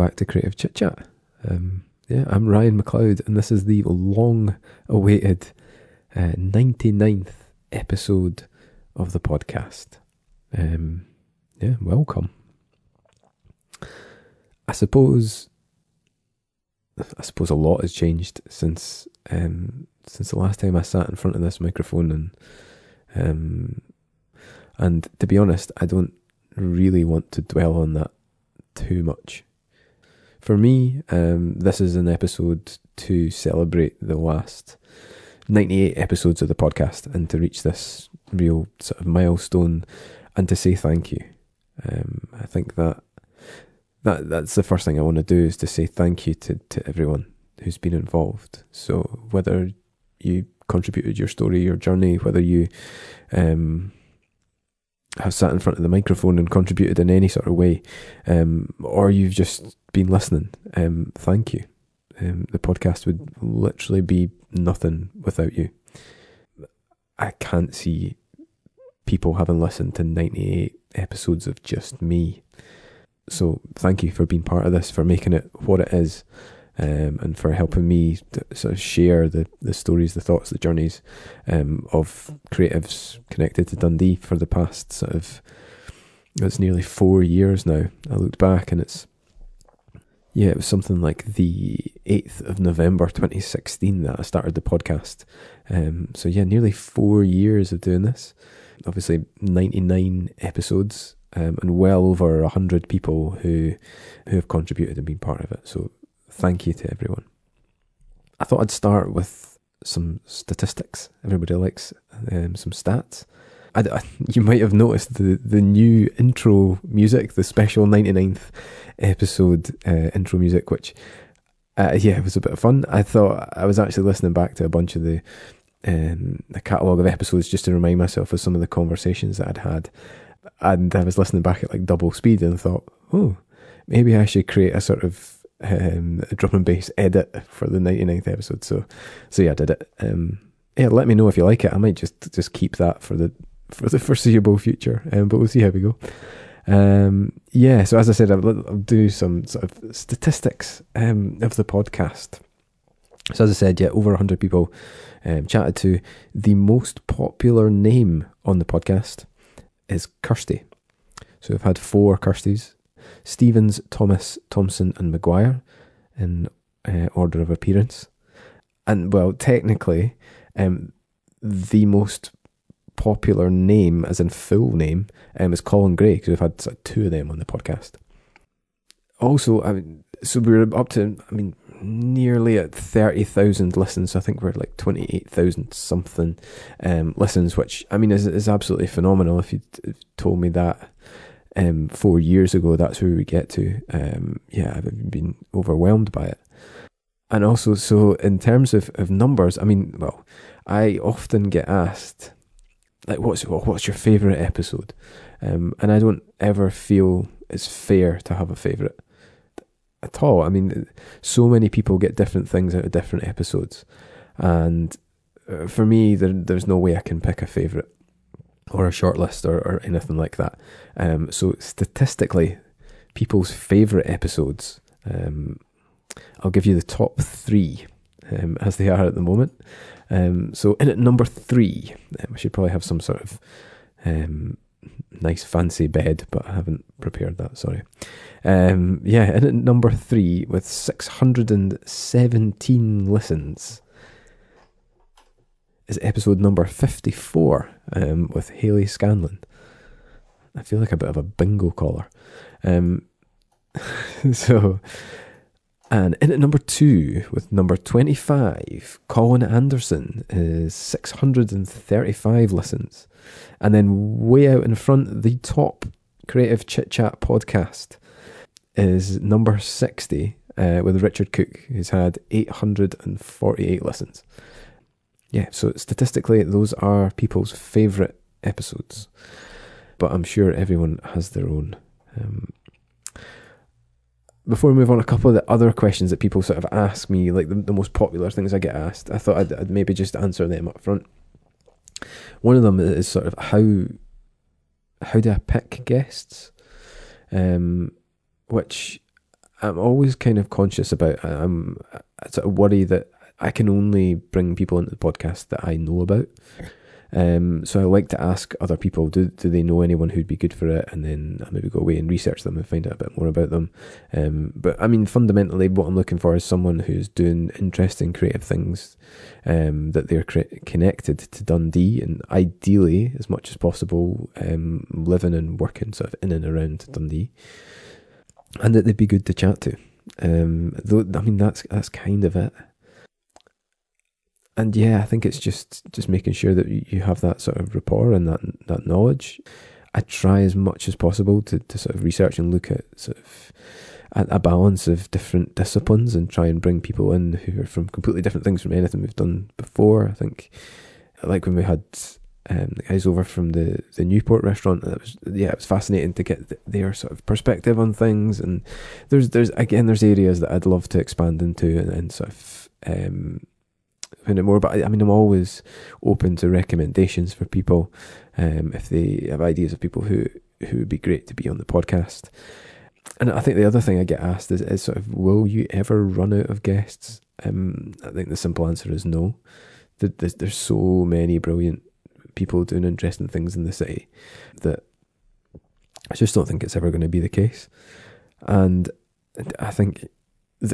back to Creative Chit Chat. Um, yeah, I'm Ryan McLeod, and this is the long awaited uh, 99th episode of the podcast. Um, yeah, welcome. I suppose I suppose a lot has changed since um, since the last time I sat in front of this microphone and um, and to be honest, I don't really want to dwell on that too much. For me, um, this is an episode to celebrate the last 98 episodes of the podcast and to reach this real sort of milestone and to say thank you. Um, I think that that that's the first thing I want to do is to say thank you to, to everyone who's been involved. So whether you contributed your story, your journey, whether you um, have sat in front of the microphone and contributed in any sort of way, um, or you've just been listening, um, thank you. Um, the podcast would literally be nothing without you. I can't see people having listened to 98 episodes of just me. So thank you for being part of this, for making it what it is, um, and for helping me sort of share the, the stories, the thoughts, the journeys um, of creatives connected to Dundee for the past sort of it's nearly four years now. I looked back and it's yeah, it was something like the 8th of November 2016 that I started the podcast. Um, so, yeah, nearly four years of doing this. Obviously, 99 episodes um, and well over 100 people who, who have contributed and been part of it. So, thank you to everyone. I thought I'd start with some statistics. Everybody likes um, some stats. I, I, you might have noticed the, the new intro music, the special 99th episode uh, intro music, which, uh, yeah, it was a bit of fun. I thought I was actually listening back to a bunch of the um, the catalogue of episodes just to remind myself of some of the conversations that I'd had. And I was listening back at like double speed and thought, oh, maybe I should create a sort of um, a drum and bass edit for the 99th episode. So, so yeah, I did it. Um, yeah, let me know if you like it. I might just just keep that for the for the foreseeable future, um, but we'll see how we go. Um, yeah, so as I said, I'll, I'll do some sort of statistics um, of the podcast. So as I said, yeah, over 100 people um, chatted to. The most popular name on the podcast is Kirsty. So we've had four Kirstys. Stevens, Thomas, Thompson and Maguire in uh, order of appearance. And well, technically, um, the most popular name, as in full name, um, is Colin Gray because we've had of two of them on the podcast. Also, I mean, so we're up to, I mean, nearly at 30,000 listens. I think we're like 28,000 something um, listens, which, I mean, is, is absolutely phenomenal. If you told me that um, four years ago, that's where we get to, um, yeah, I've been overwhelmed by it. And also, so in terms of, of numbers, I mean, well, I often get asked, like what's what's your favorite episode? Um, and i don't ever feel it's fair to have a favorite at all. I mean so many people get different things out of different episodes. And uh, for me there, there's no way i can pick a favorite or a short list or, or anything like that um, so statistically people's favorite episodes um, i'll give you the top three um, as they are at the moment um, so in at number three, um, I should probably have some sort of um, nice fancy bed, but I haven't prepared that. Sorry. Yeah, in at number three with six hundred and seventeen listens is episode number fifty-four um, with Haley Scanlon. I feel like a bit of a bingo caller. Um, so and in at number two, with number 25, Colin Anderson is 635 listens. And then way out in front, the top Creative Chit Chat podcast is number 60 uh, with Richard Cook, who's had 848 listens. Yeah, so statistically, those are people's favourite episodes. But I'm sure everyone has their own. Um, before we move on, a couple of the other questions that people sort of ask me, like the, the most popular things I get asked, I thought I'd, I'd, maybe just answer them up front. One of them is sort of how how do I pick guests, um, which I'm always kind of conscious about. I'm sort of worry that I can only bring people into the podcast that I know about. Um, so I like to ask other people, do do they know anyone who'd be good for it, and then I maybe go away and research them and find out a bit more about them. Um, but I mean, fundamentally, what I'm looking for is someone who's doing interesting, creative things, um, that they're cre- connected to Dundee, and ideally, as much as possible, um, living and working sort of in and around Dundee, and that they'd be good to chat to. Um, though I mean, that's that's kind of it and yeah, I think it's just just making sure that you have that sort of rapport and that that knowledge. I try as much as possible to, to sort of research and look at sort of a, balance of different disciplines and try and bring people in who are from completely different things from anything we've done before. I think, like when we had um, the guys over from the, the Newport restaurant, that was yeah, it was fascinating to get their sort of perspective on things. And there's there's again there's areas that I'd love to expand into and, and sort of um, find out more. But I, I, mean, I'm always open to recommendations for people um, if they have ideas of people who who would be great to be on the podcast. And I think the other thing I get asked is, is sort of, will you ever run out of guests? Um, I think the simple answer is no. There's, there's so many brilliant people doing interesting things in the city that I just don't think it's ever going to be the case. And I think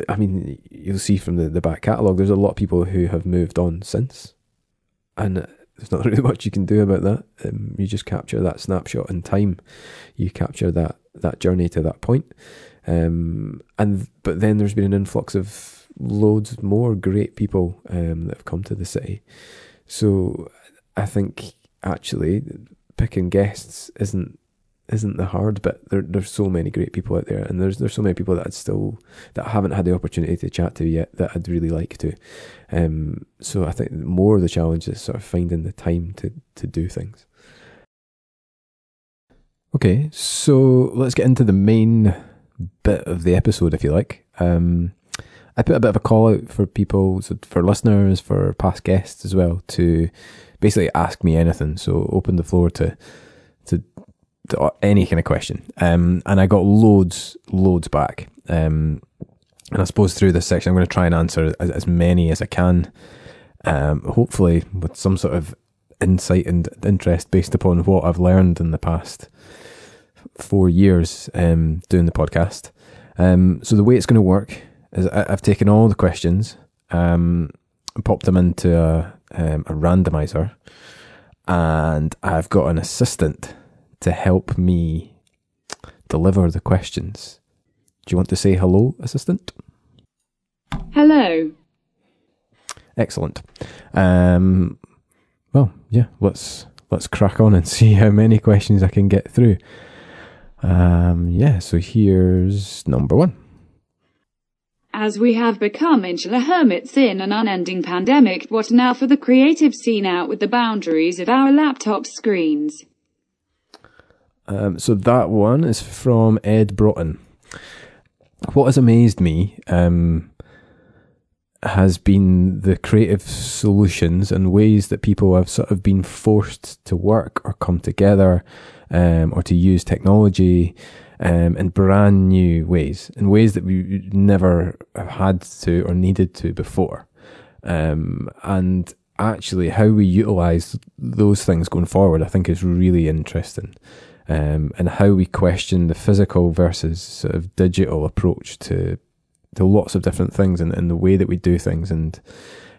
I mean, you'll see from the, the back catalogue, there's a lot of people who have moved on since. And there's not really much you can do about that. Um, you just capture that snapshot in time. You capture that, that journey to that point. Um, and but then there's been an influx of loads more great people um, that have come to the city. So I think actually picking guests isn't isn't the hard bit. There, there's so many great people out there, and there's there's so many people that I'd still that I haven't had the opportunity to chat to yet that I'd really like to. Um, so I think more of the challenge is sort of finding the time to to do things. Okay, so let's get into the main bit of the episode, if you like. Um, I put a bit of a call out for people, so for listeners, for past guests as well, to basically ask me anything. So open the floor to to any kind of question. Um, and I got loads, loads back. Um, and I suppose through this section, I'm going to try and answer as, as many as I can. Um, hopefully, with some sort of insight and interest based upon what I've learned in the past four years um, doing the podcast. Um, so the way it's going to work is I, have taken all the questions, um, popped them into a, um, a randomizer, and I've got an assistant to help me deliver the questions. Do you want to say hello, assistant? Hello. Excellent. Um, well, yeah, let's let's crack on and see how many questions I can get through. Um, yeah, so here's number one. As we have become insular hermits in an unending pandemic, what now for the creative scene out with the boundaries of our laptop screens? Um, so that one is from Ed Broughton. What has amazed me um, has been the creative solutions and ways that people have sort of been forced to work or come together um, or to use technology um, in brand new ways, in ways that we never have had to or needed to before. Um, and actually, how we utilize those things going forward, I think, is really interesting um, and how we question the physical versus sort of digital approach to to lots of different things and, and the way that we do things and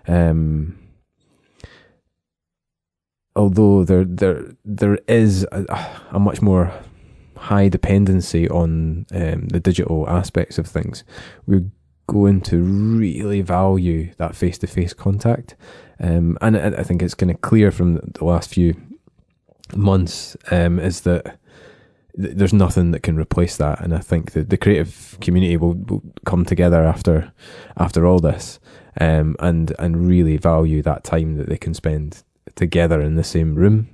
um, although there there there is a, a much more high dependency on um, the digital aspects of things, we're going to really value that face to face contact. Um, and I, I, think it's kind of clear from the last few months um, is that th- there's nothing that can replace that. And I think that the creative community will, will come together after after all this um, and and really value that time that they can spend together in the same room.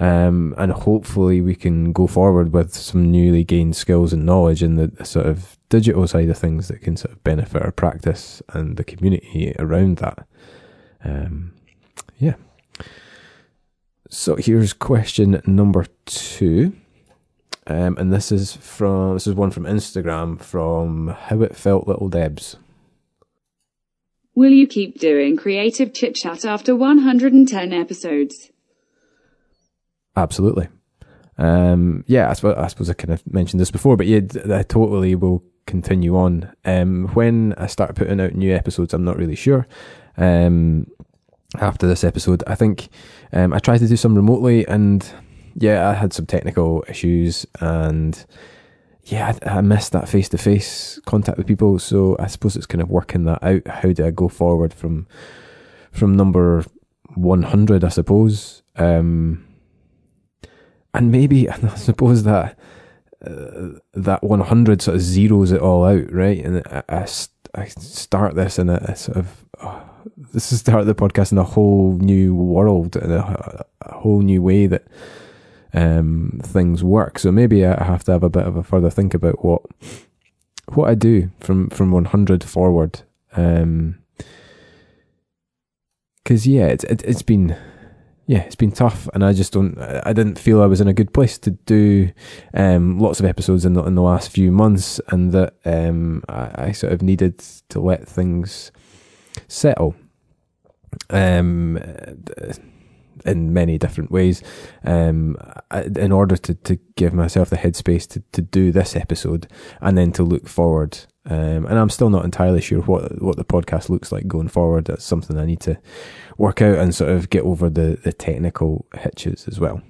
Um, and hopefully we can go forward with some newly gained skills and knowledge in the, sort of digital side of things that can sort of benefit our practice and the community around that. Um, yeah. So here's question number two. um, and this is from this is one from Instagram from How It Felt Little Debs. Will you keep doing creative chit chat after 110 episodes? Absolutely. Um, yeah, I suppose, I suppose I kind of mentioned this before, but yeah, I totally will continue on. Um, when I start putting out new episodes, I'm not really sure. Um, after this episode, I think um, I tried to do some remotely, and yeah, I had some technical issues, and yeah, I, I missed that face to face contact with people. So I suppose it's kind of working that out. How do I go forward from from number one hundred? I suppose, um, and maybe I suppose that uh, that one hundred sort of zeroes it all out, right? And I, I, I start this in a, sort of oh, this is start the podcast in a whole new world in a, a whole new way that um, things work. So maybe I have to have a bit of a further think about what what I do from from 100 forward. Um, because yeah, it's it, it's been yeah, it's been tough, and I just don't. I didn't feel I was in a good place to do um, lots of episodes in the in the last few months, and that um, I, I sort of needed to let things settle. Um, in many different ways um, in order to, to give myself the headspace to, to do this episode and then to look forward. Um, and I'm still not entirely sure what what the podcast looks like going forward. That's something I need to work out and sort of get over the, the technical hitches as well.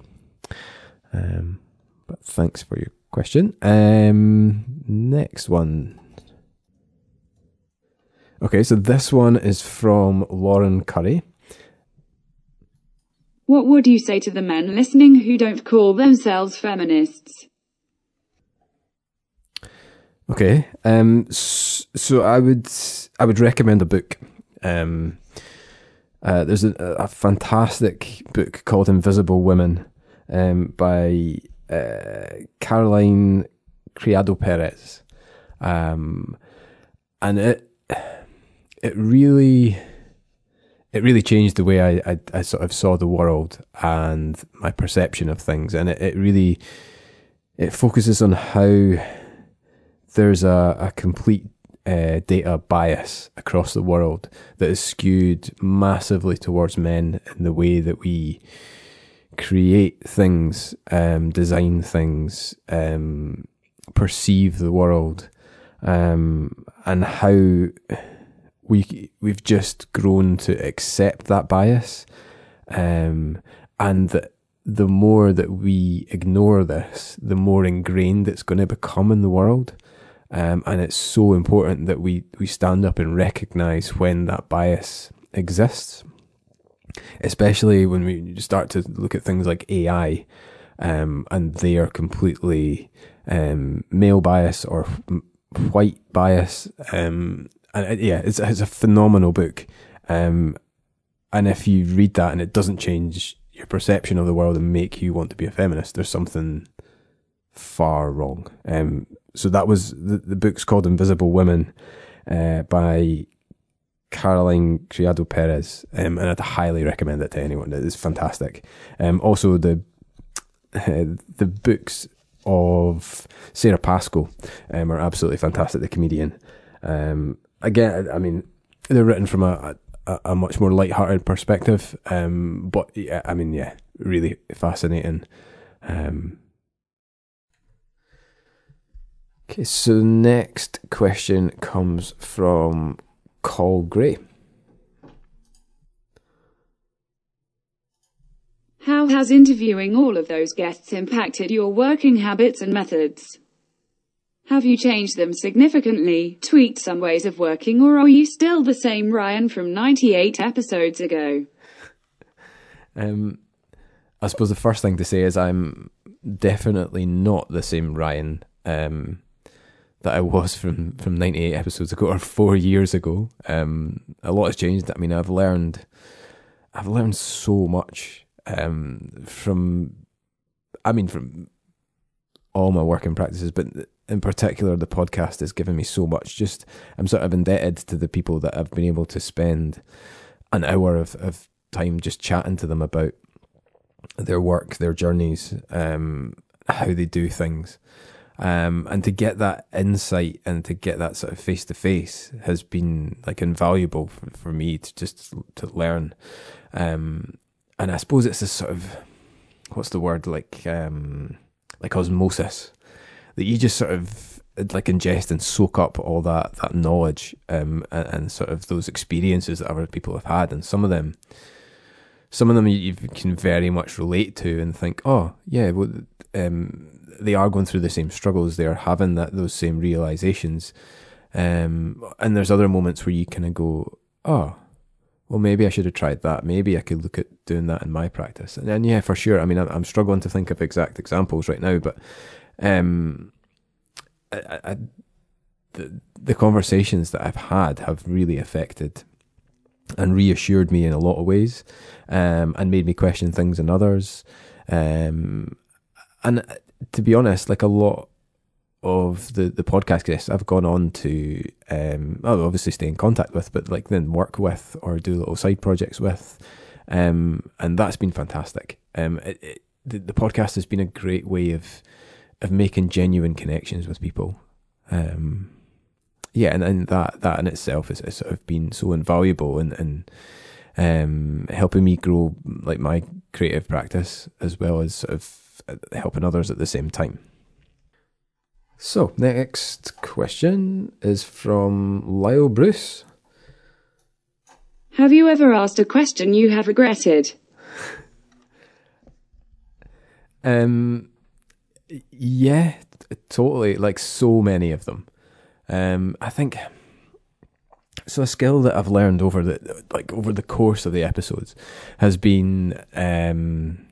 Um, but thanks for your question. Um, next one. Okay, so this one is from Lauren Curry. What would you say to the men listening who don't call themselves feminists? Okay, um, so I would I would recommend a book. Um, uh, there's a, a, fantastic book called Invisible Women um, by uh, Caroline Criado Perez, um, and it it really it really changed the way I, I, I, sort of saw the world and my perception of things. And it, it really, it focuses on how there's a, a complete uh, data bias across the world that is skewed massively towards men in the way that we create things, um, design things, um, perceive the world, um, and how we we've just grown to accept that bias, um, and that the more that we ignore this, the more ingrained it's going to become in the world. Um, and it's so important that we, we stand up and recognize when that bias exists, especially when we start to look at things like AI, um, and they are completely um, male bias or white bias, um, and yeah, it's it's a phenomenal book. Um, and if you read that and it doesn't change your perception of the world and make you want to be a feminist, there's something far wrong. Um, so that was the, the book's called Invisible Women uh, by Caroline Criado Perez, um, and I'd highly recommend it to anyone. It is fantastic. Um, also the uh, the books of Sara Pascoe um, are absolutely fantastic. The comedian. Um, again, I mean, they're written from a, a, a much more light-hearted perspective. Um, but yeah, I mean, yeah, really fascinating. Um, okay, so the next question comes from Call Gray. How has interviewing all of those guests impacted your working habits and methods? Have you changed them significantly, tweaked some ways of working, or are you still the same Ryan from 98 episodes ago? Um, I suppose the first thing to say is I'm definitely not the same Ryan um, that I was from, from 98 episodes ago or four years ago. Um, a lot has changed. I mean, I've learned, I've learned so much um, from, I mean, from all my working practices, but in particular, the podcast has given me so much. Just I'm sort of indebted to the people that I've been able to spend an hour of, of time just chatting to them about their work, their journeys, um, how they do things. Um, and to get that insight and to get that sort of face to face has been like invaluable for, for, me to just to learn. Um, and I suppose it's a sort of what's the word like um, like osmosis that you just sort of like ingest and soak up all that that knowledge um, and, and, sort of those experiences that other people have had, and some of them, some of them you, you can very much relate to and think, oh yeah, well, um, they are going through the same struggles. They are having that those same realizations, um, and there's other moments where you kind of go, oh. Well, maybe I should have tried that. Maybe I could look at doing that in my practice. And then, yeah, for sure. I mean, I'm, I'm struggling to think of exact examples right now, but um, I, I, the the conversations that I've had have really affected and reassured me in a lot of ways, um, and made me question things in others. Um, and to be honest, like a lot of the, the podcast guests I've gone on to, um, obviously stay in contact with, but like then work with or do little side projects with, um, and that's been fantastic. Um, it, it, the, the podcast has been a great way of of making genuine connections with people. Um, yeah, and, and that that in itself has, has sort of been so invaluable and and um, helping me grow like my creative practice as well as sort of helping others at the same time. So next question is from Lyle Bruce. Have you ever asked a question you have regretted? um, yeah, totally. Like so many of them. Um, I think so. A skill that I've learned over the like over the course of the episodes has been, um,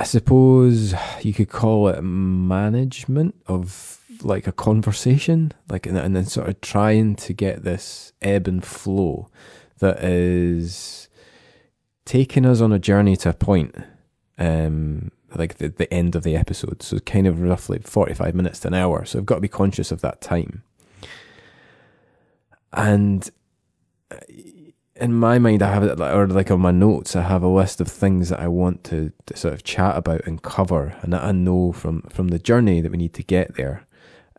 I suppose you could call it management of like a conversation, like and, and then sort of trying to get this ebb and flow that is taking us on a journey to a point. Um, like the, the end of the episode. So kind of roughly 45 minutes to an hour. So I've got to be conscious of that time. And uh, in my mind, I have it, or like on my notes, I have a list of things that I want to, to sort of chat about and cover, and that I know from from the journey that we need to get there.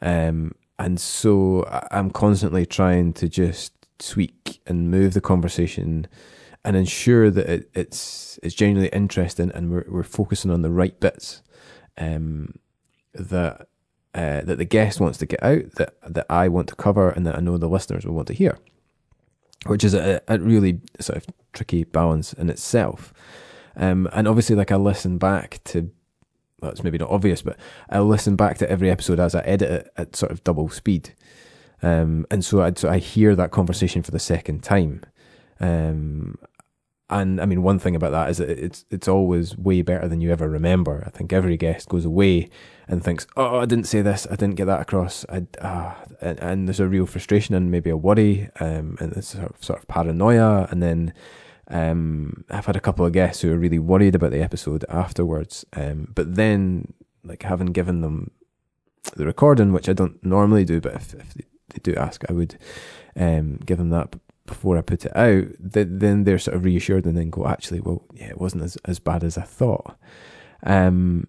Um, and so I'm constantly trying to just tweak and move the conversation and ensure that it, it's it's genuinely interesting and we're we're focusing on the right bits um, that uh, that the guest wants to get out, that that I want to cover, and that I know the listeners will want to hear, which is a, a really sort of tricky balance in itself. Um, and obviously, like I listen back to, it's maybe not obvious, but I listen back to every episode as I edit it at sort of double speed. Um, and so I, so I hear that conversation for the second time. Um, and I mean, one thing about that is that it's it's always way better than you ever remember. I think every guest goes away and thinks, "Oh, I didn't say this. I didn't get that across." I, uh, and, and, there's a real frustration and maybe a worry, um, and it's sort of, sort of paranoia. And then um, I've had a couple of guests who are really worried about the episode afterwards. Um, but then, like having given them the recording, which I don't normally do, but if, if they, they do ask, I would um, give them that before I put it out, then they're sort of reassured and then go, actually, well, yeah, it wasn't as, as bad as I thought. Um,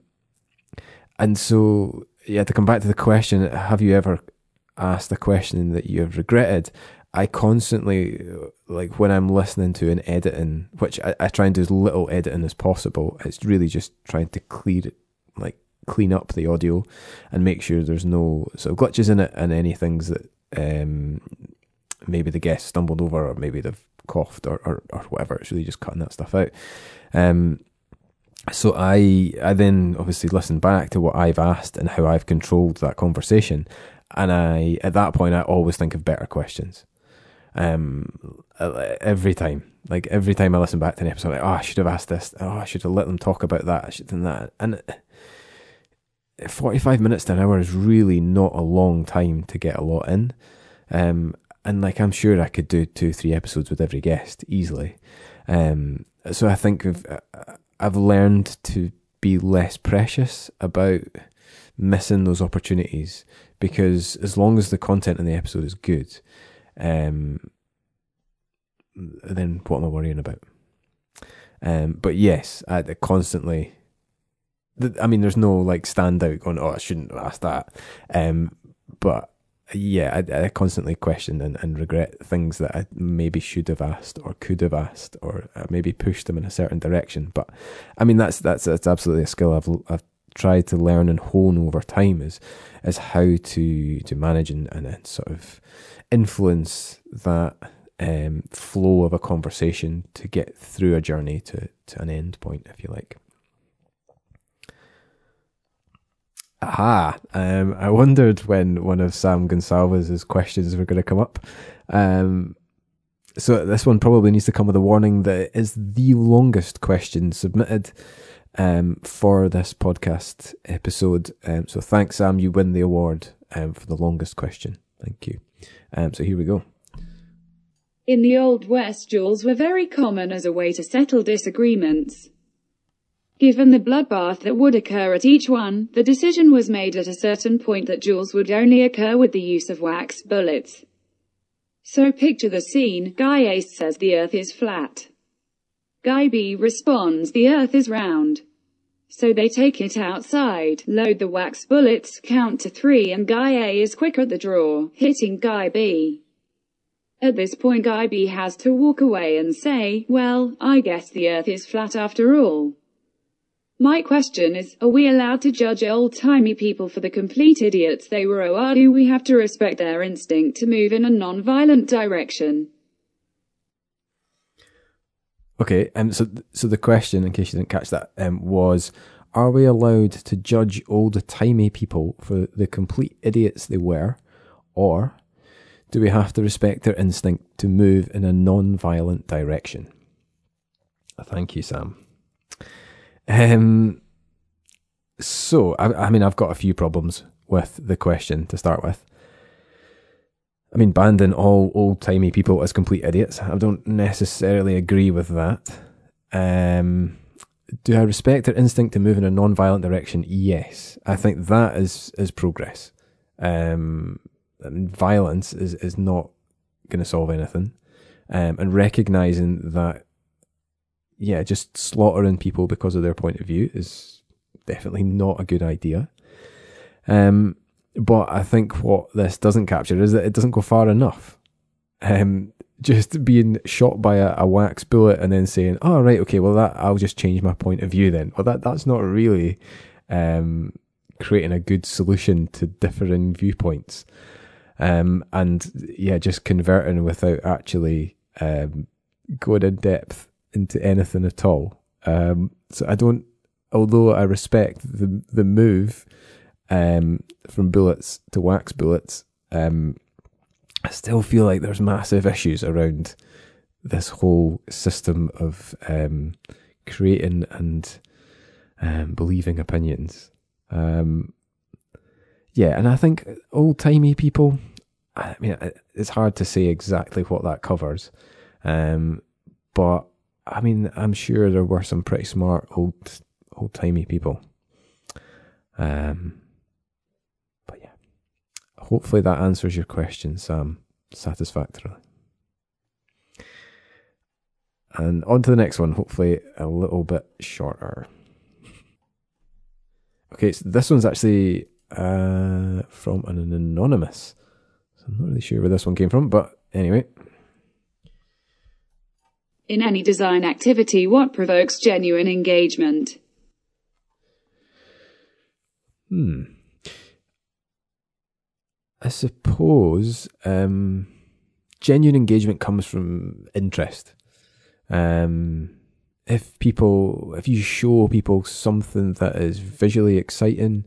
and so, yeah, to come back to the question, have you ever asked a question that you have regretted? I constantly, like when I'm listening to an editing, which I, I try and do as little editing as possible, it's really just trying to clear it, like clean up the audio and make sure there's no sort of glitches in it and any things that um, maybe the guest stumbled over or maybe they've coughed or, or, or whatever. It's really just cutting that stuff out. Um, so I I then obviously listen back to what I've asked and how I've controlled that conversation, and I at that point I always think of better questions. Um, every time, like every time I listen back to an episode, like oh I should have asked this, oh I should have let them talk about that, I should have done that, and. 45 minutes to an hour is really not a long time to get a lot in. Um, and like I'm sure I could do two, three episodes with every guest easily. Um, so I think I've, I've learned to be less precious about missing those opportunities because as long as the content in the episode is good, um, then what am I worrying about? Um, but yes, I constantly I mean, there's no like standout going, oh, I shouldn't have asked that. Um, but yeah, I, I constantly question and, and regret things that I maybe should have asked or could have asked or uh, maybe pushed them in a certain direction. But I mean, that's that's that's absolutely a skill I've I've tried to learn and hone over time is is how to to manage and, and sort of influence that um, flow of a conversation to get through a journey to to an end point, if you like. Aha! Um, I wondered when one of Sam Gonsalves's questions were going to come up. Um, so this one probably needs to come with a warning that it is the longest question submitted um, for this podcast episode. Um, so thanks, Sam. You win the award um, for the longest question. Thank you. Um, so here we go. In the Old West, duels were very common as a way to settle disagreements. Given the bloodbath that would occur at each one, the decision was made at a certain point that duels would only occur with the use of wax bullets. So picture the scene, Guy A says the earth is flat. Guy B responds the earth is round. So they take it outside, load the wax bullets, count to three and Guy A is quick at the draw, hitting Guy B. At this point Guy B has to walk away and say, well, I guess the earth is flat after all. My question is, are we allowed to judge old-timey people for the complete idiots they were or do we have to respect their instinct to move in a non-violent direction? Okay, um, so so the question, in case you didn't catch that, um, was: Are we allowed to judge old-timey people for the complete idiots they were, or do we have to respect their instinct to move in a non-violent direction? Thank you, Sam. Um, so, I, I mean, I've got a few problems with the question to start with. I mean, banding all old timey people as complete idiots. I don't necessarily agree with that. Um, do I respect their instinct to move in a non-violent direction? Yes, I think that is is progress. Um, violence is is not going to solve anything, um, and recognizing that yeah, just slaughtering people because of their point of view is definitely not a good idea. Um, but I think what this doesn't capture is that it doesn't go far enough. Um, just being shot by a, a, wax bullet and then saying, "Oh right, okay, well that I'll just change my point of view then." Well, that that's not really um, creating a good solution to differing viewpoints. Um, and yeah, just converting without actually um, going in depth into anything at all. Um, so I don't, although I respect the the move um, from bullets to wax bullets, um, I still feel like there's massive issues around this whole system of um, creating and um, believing opinions. Um, yeah, and I think old timey people. I mean, it's hard to say exactly what that covers, but I mean, I'm sure there were some pretty smart old old timey people. Um, but yeah, hopefully that answers your question, Sam, satisfactorily. And on to the next one, hopefully a little bit shorter. Okay, so this one's actually uh, from an anonymous. So I'm not really sure where this one came from, but anyway, in any design activity what provokes genuine engagement? Hmm. I suppose um, genuine engagement comes from interest. Um, if people, if you show people something that is visually exciting,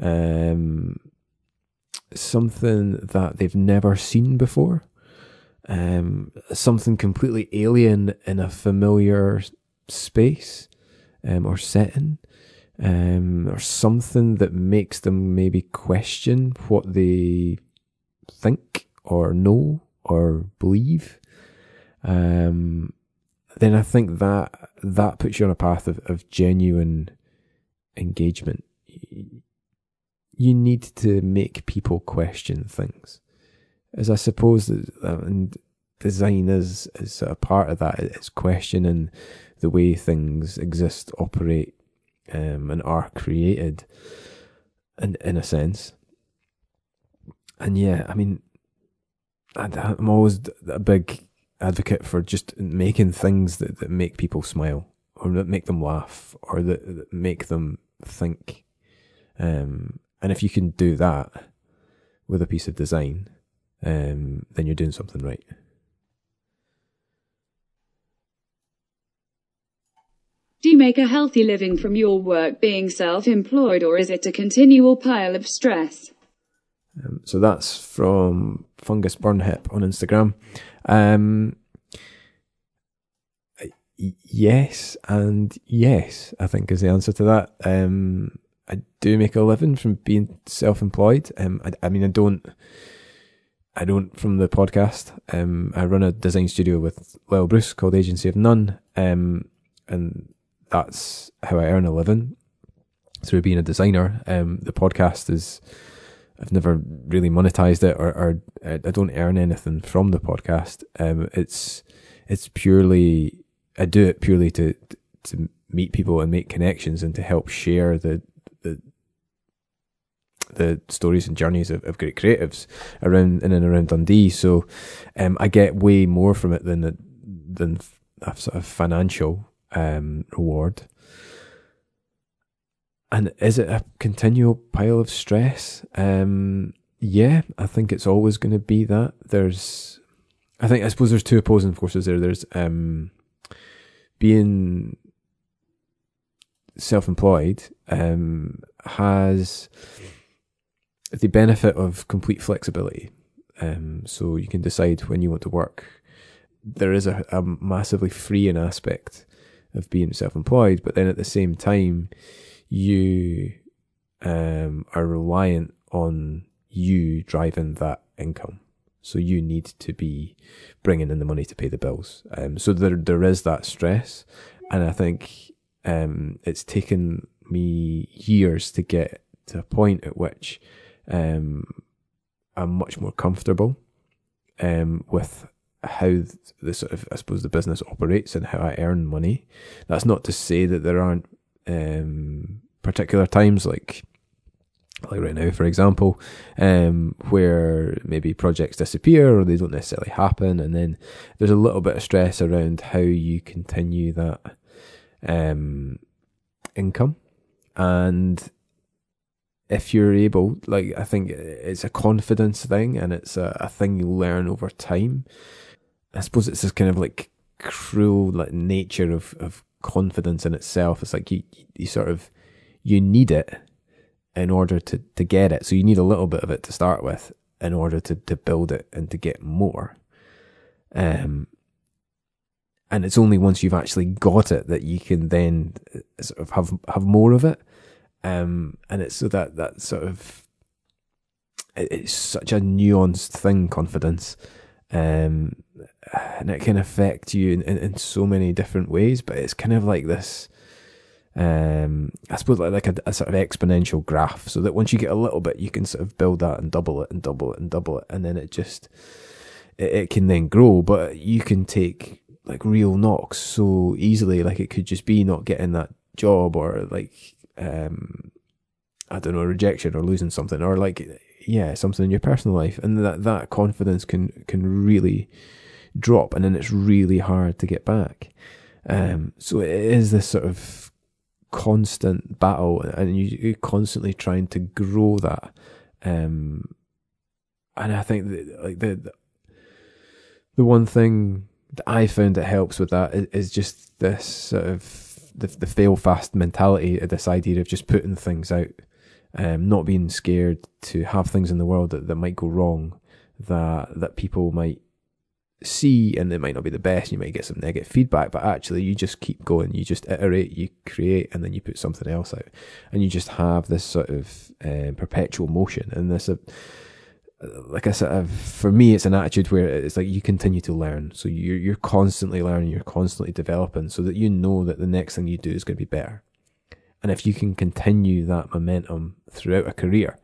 um, something that they've never seen before, um, something completely alien in a familiar space um, or setting, um, or something that makes them maybe question what they think or know or believe. Um, then I think that that puts you on a path of, of genuine engagement. You need to make people question things is I suppose that and design is is part of that. It's questioning the way things exist, operate, um, and are created in in a sense. And yeah, I mean, I'm always a big advocate for just making things that, that make people smile or that make them laugh or that, that make them think. Um, and if you can do that with a piece of design, um, then you're doing something right. Do you make a healthy living from your work being self employed, or is it a continual pile of stress? Um, so that's from Fungus Burnhip on Instagram. Um, yes, and yes, I think is the answer to that. Um, I do make a living from being self-employed. Um, I, I mean, I don't, I don't from the podcast. Um, I run a design studio with Lyle Bruce called Agency of None. Um, and that's how I earn a living through being a designer. Um, the podcast is, I've never really monetized it or, or I don't earn anything from the podcast. Um, it's, it's purely, I do it purely to, to meet people and make connections and to help share the, the, stories and journeys of, of great creatives around in and around Dundee. So, um, I get way more from it than the, than a sort of financial um, reward. And is it a continual pile of stress? Um, yeah, I think it's always going to be that. There's, I think, I suppose there's two opposing forces there. There's um, being self-employed um, has the benefit of complete flexibility. Um, so you can decide when you want to work. There is a, a massively freeing aspect of being self-employed, but then at the same time, you um, are reliant on you driving that income. So you need to be bringing in the money to pay the bills. Um, so there there is that stress, and I think um, it's taken me years to get to a point at which um, I'm much more comfortable um, with how the sort of I suppose the business operates and how I earn money. That's not to say that there aren't um, particular times like like right now, for example, um, where maybe projects disappear or they don't necessarily happen, and then there's a little bit of stress around how you continue that um, income, and if you're able, like I think it's a confidence thing, and it's a, a thing you learn over time. I suppose it's this kind of like cruel like nature of of confidence in itself. It's like you you sort of you need it in order to to get it. So you need a little bit of it to start with in order to to build it and to get more. Um and it's only once you've actually got it that you can then uh, sort of have have more of it. Um and it's so that that sort of it's such a nuanced thing confidence um, and it can affect you in, in, in, so many different ways. But it's kind of like this, um, I suppose, like, like a, a, sort of exponential graph, so that once you get a little bit, you can sort of build that and double it and double it and double it, and then it just it, it can then grow. But you can take like real knocks so easily. Like it could just be not getting that job, or like um, I don't know, rejection or losing something, or like yeah, something in your personal life, and that that confidence can can really drop, and then it's really hard to get back. Um, so it is this sort of constant battle, and you, you're constantly trying to grow that. Um, and I think that, like the, the the one thing that I found that helps with that is, is just this sort of the the fail fast mentality, this idea of just putting things out um, not being scared to have things in the world that, that might go wrong, that that people might see and it might not be the best, you might get some negative feedback, but actually you just keep going, you just iterate, you create, and then you put something else out. And you just have this sort of um, perpetual motion. And this, uh, like I said, uh, for me, it's an attitude where it's like you continue to learn. So you're, you're constantly learning, you're constantly developing so that you know that the next thing you do is going to be better. And if you can continue that momentum throughout a career,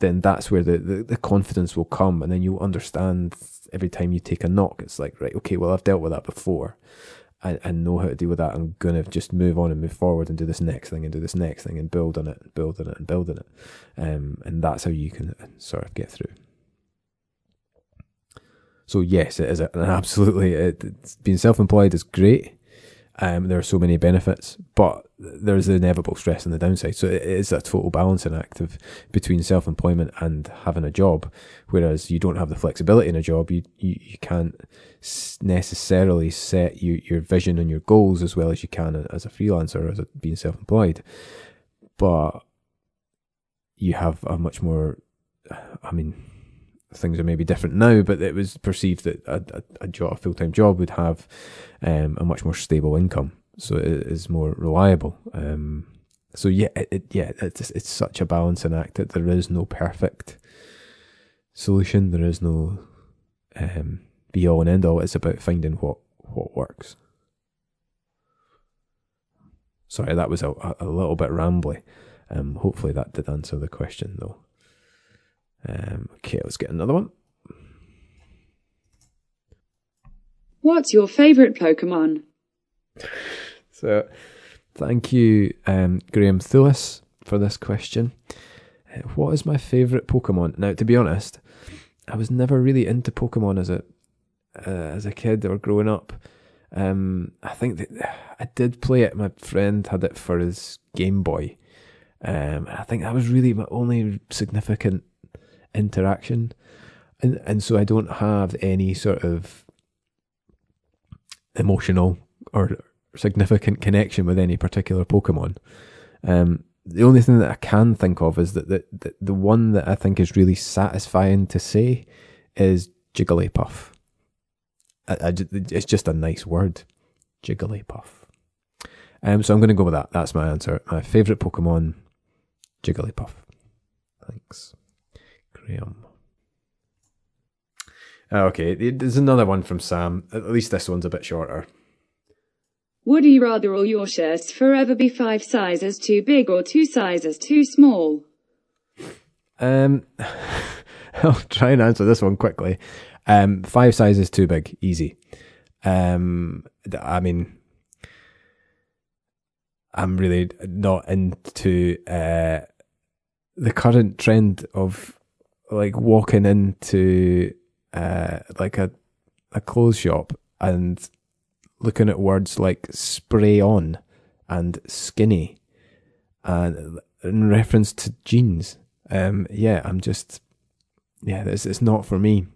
then that's where the, the, the, confidence will come. And then you'll understand every time you take a knock, it's like, right, okay, well, I've dealt with that before. I, I know how to deal with that. I'm going to just move on and move forward and do this next thing and do this next thing and build on it, and build on it, and build on it. Um, and that's how you can sort of get through. So yes, it is an absolutely. It, being self-employed is great. Um, there are so many benefits, but there's the inevitable stress and the downside. So it is a total balancing act of between self-employment and having a job. Whereas you don't have the flexibility in a job, you you, you can't necessarily set you, your vision and your goals as well as you can as a freelancer, as a, being self-employed. But you have a much more, I mean, things are maybe different now, but it was perceived that a, a, a full time job, would have um, a much more stable income, so it is more reliable. Um, so yeah, it, it, yeah, it's it's such a balancing act that there is no perfect solution. There is no um, be all and end all. It's about finding what what works. Sorry, that was a, a little bit rambly. Um, hopefully that did answer the question though. Um, okay, let's get another one. What's your favorite Pokemon? So, thank you, um, Graham Thulis, for this question. Uh, what is my favorite Pokemon? Now, to be honest, I was never really into Pokemon as a uh, as a kid or growing up. Um, I think that I did play it. My friend had it for his Game Boy. Um, I think that was really my only significant interaction. And and so I don't have any sort of emotional or significant connection with any particular Pokemon. Um, the only thing that I can think of is that the, the, the one that I think is really satisfying to say is Jigglypuff. I, I, it's just a nice word, Jigglypuff. Um, so I'm going to go with that. That's my answer. My favourite Pokemon, Jigglypuff. Thanks. Graham. Ah, okay, there's another one from Sam. At least this one's a bit shorter. Would you rather all your shirts forever be five sizes too big or two sizes too small? Um, I'll try and answer this one quickly. Um, five sizes too big, easy. Um, I mean, I'm really not into uh, the current trend of like walking into uh, like a a clothes shop and looking at words like spray on and skinny and in reference to jeans. Um, yeah, I'm just yeah, it's it's not for me.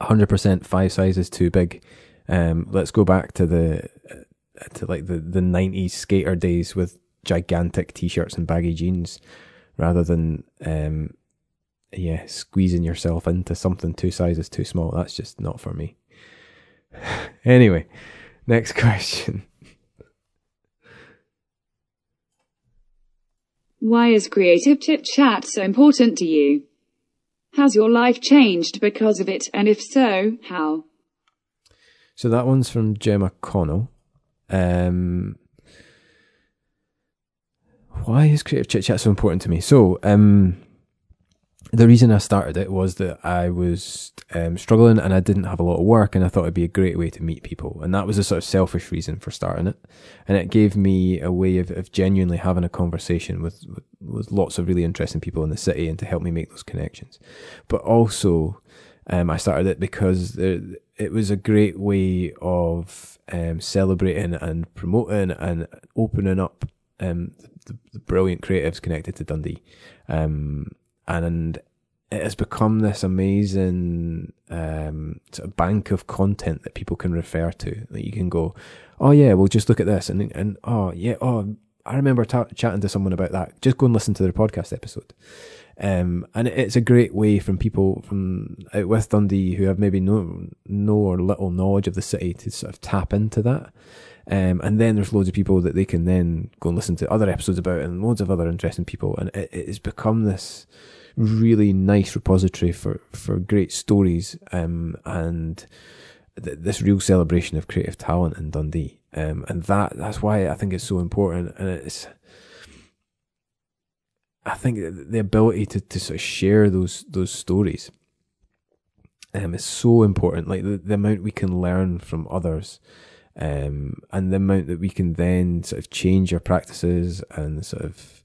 Hundred percent, five sizes too big. Um, let's go back to the to like the the nineties skater days with gigantic t-shirts and baggy jeans, rather than um, yeah, squeezing yourself into something two sizes too small. That's just not for me. anyway, next question. Why is creative chit chat so important to you? Has your life changed because of it, and if so, how? So that one's from Gemma Connell. Um, why is creative chit chat so important to me? So, um, the reason I started it was that I was um, struggling and I didn't have a lot of work, and I thought it'd be a great way to meet people. And that was a sort of selfish reason for starting it. And it gave me a way of, of genuinely having a conversation with, with, with lots of really interesting people in the city and to help me make those connections. But also, um, I started it because there, it was a great way of um, celebrating and promoting and opening up um, the, the, brilliant creatives connected to Dundee. Um, and it has become this amazing um, sort of bank of content that people can refer to. That you can go, oh yeah, well just look at this, and and oh yeah, oh I remember ta- chatting to someone about that. Just go and listen to their podcast episode. Um, and it's a great way from people from out with Dundee who have maybe no no or little knowledge of the city to sort of tap into that. Um, and then there's loads of people that they can then go and listen to other episodes about, and loads of other interesting people, and it, it has become this really nice repository for for great stories um, and th- this real celebration of creative talent in Dundee. Um, and that that's why I think it's so important. And it's I think the ability to, to sort of share those those stories um, is so important. Like the, the amount we can learn from others Um, and the amount that we can then sort of change our practices and sort of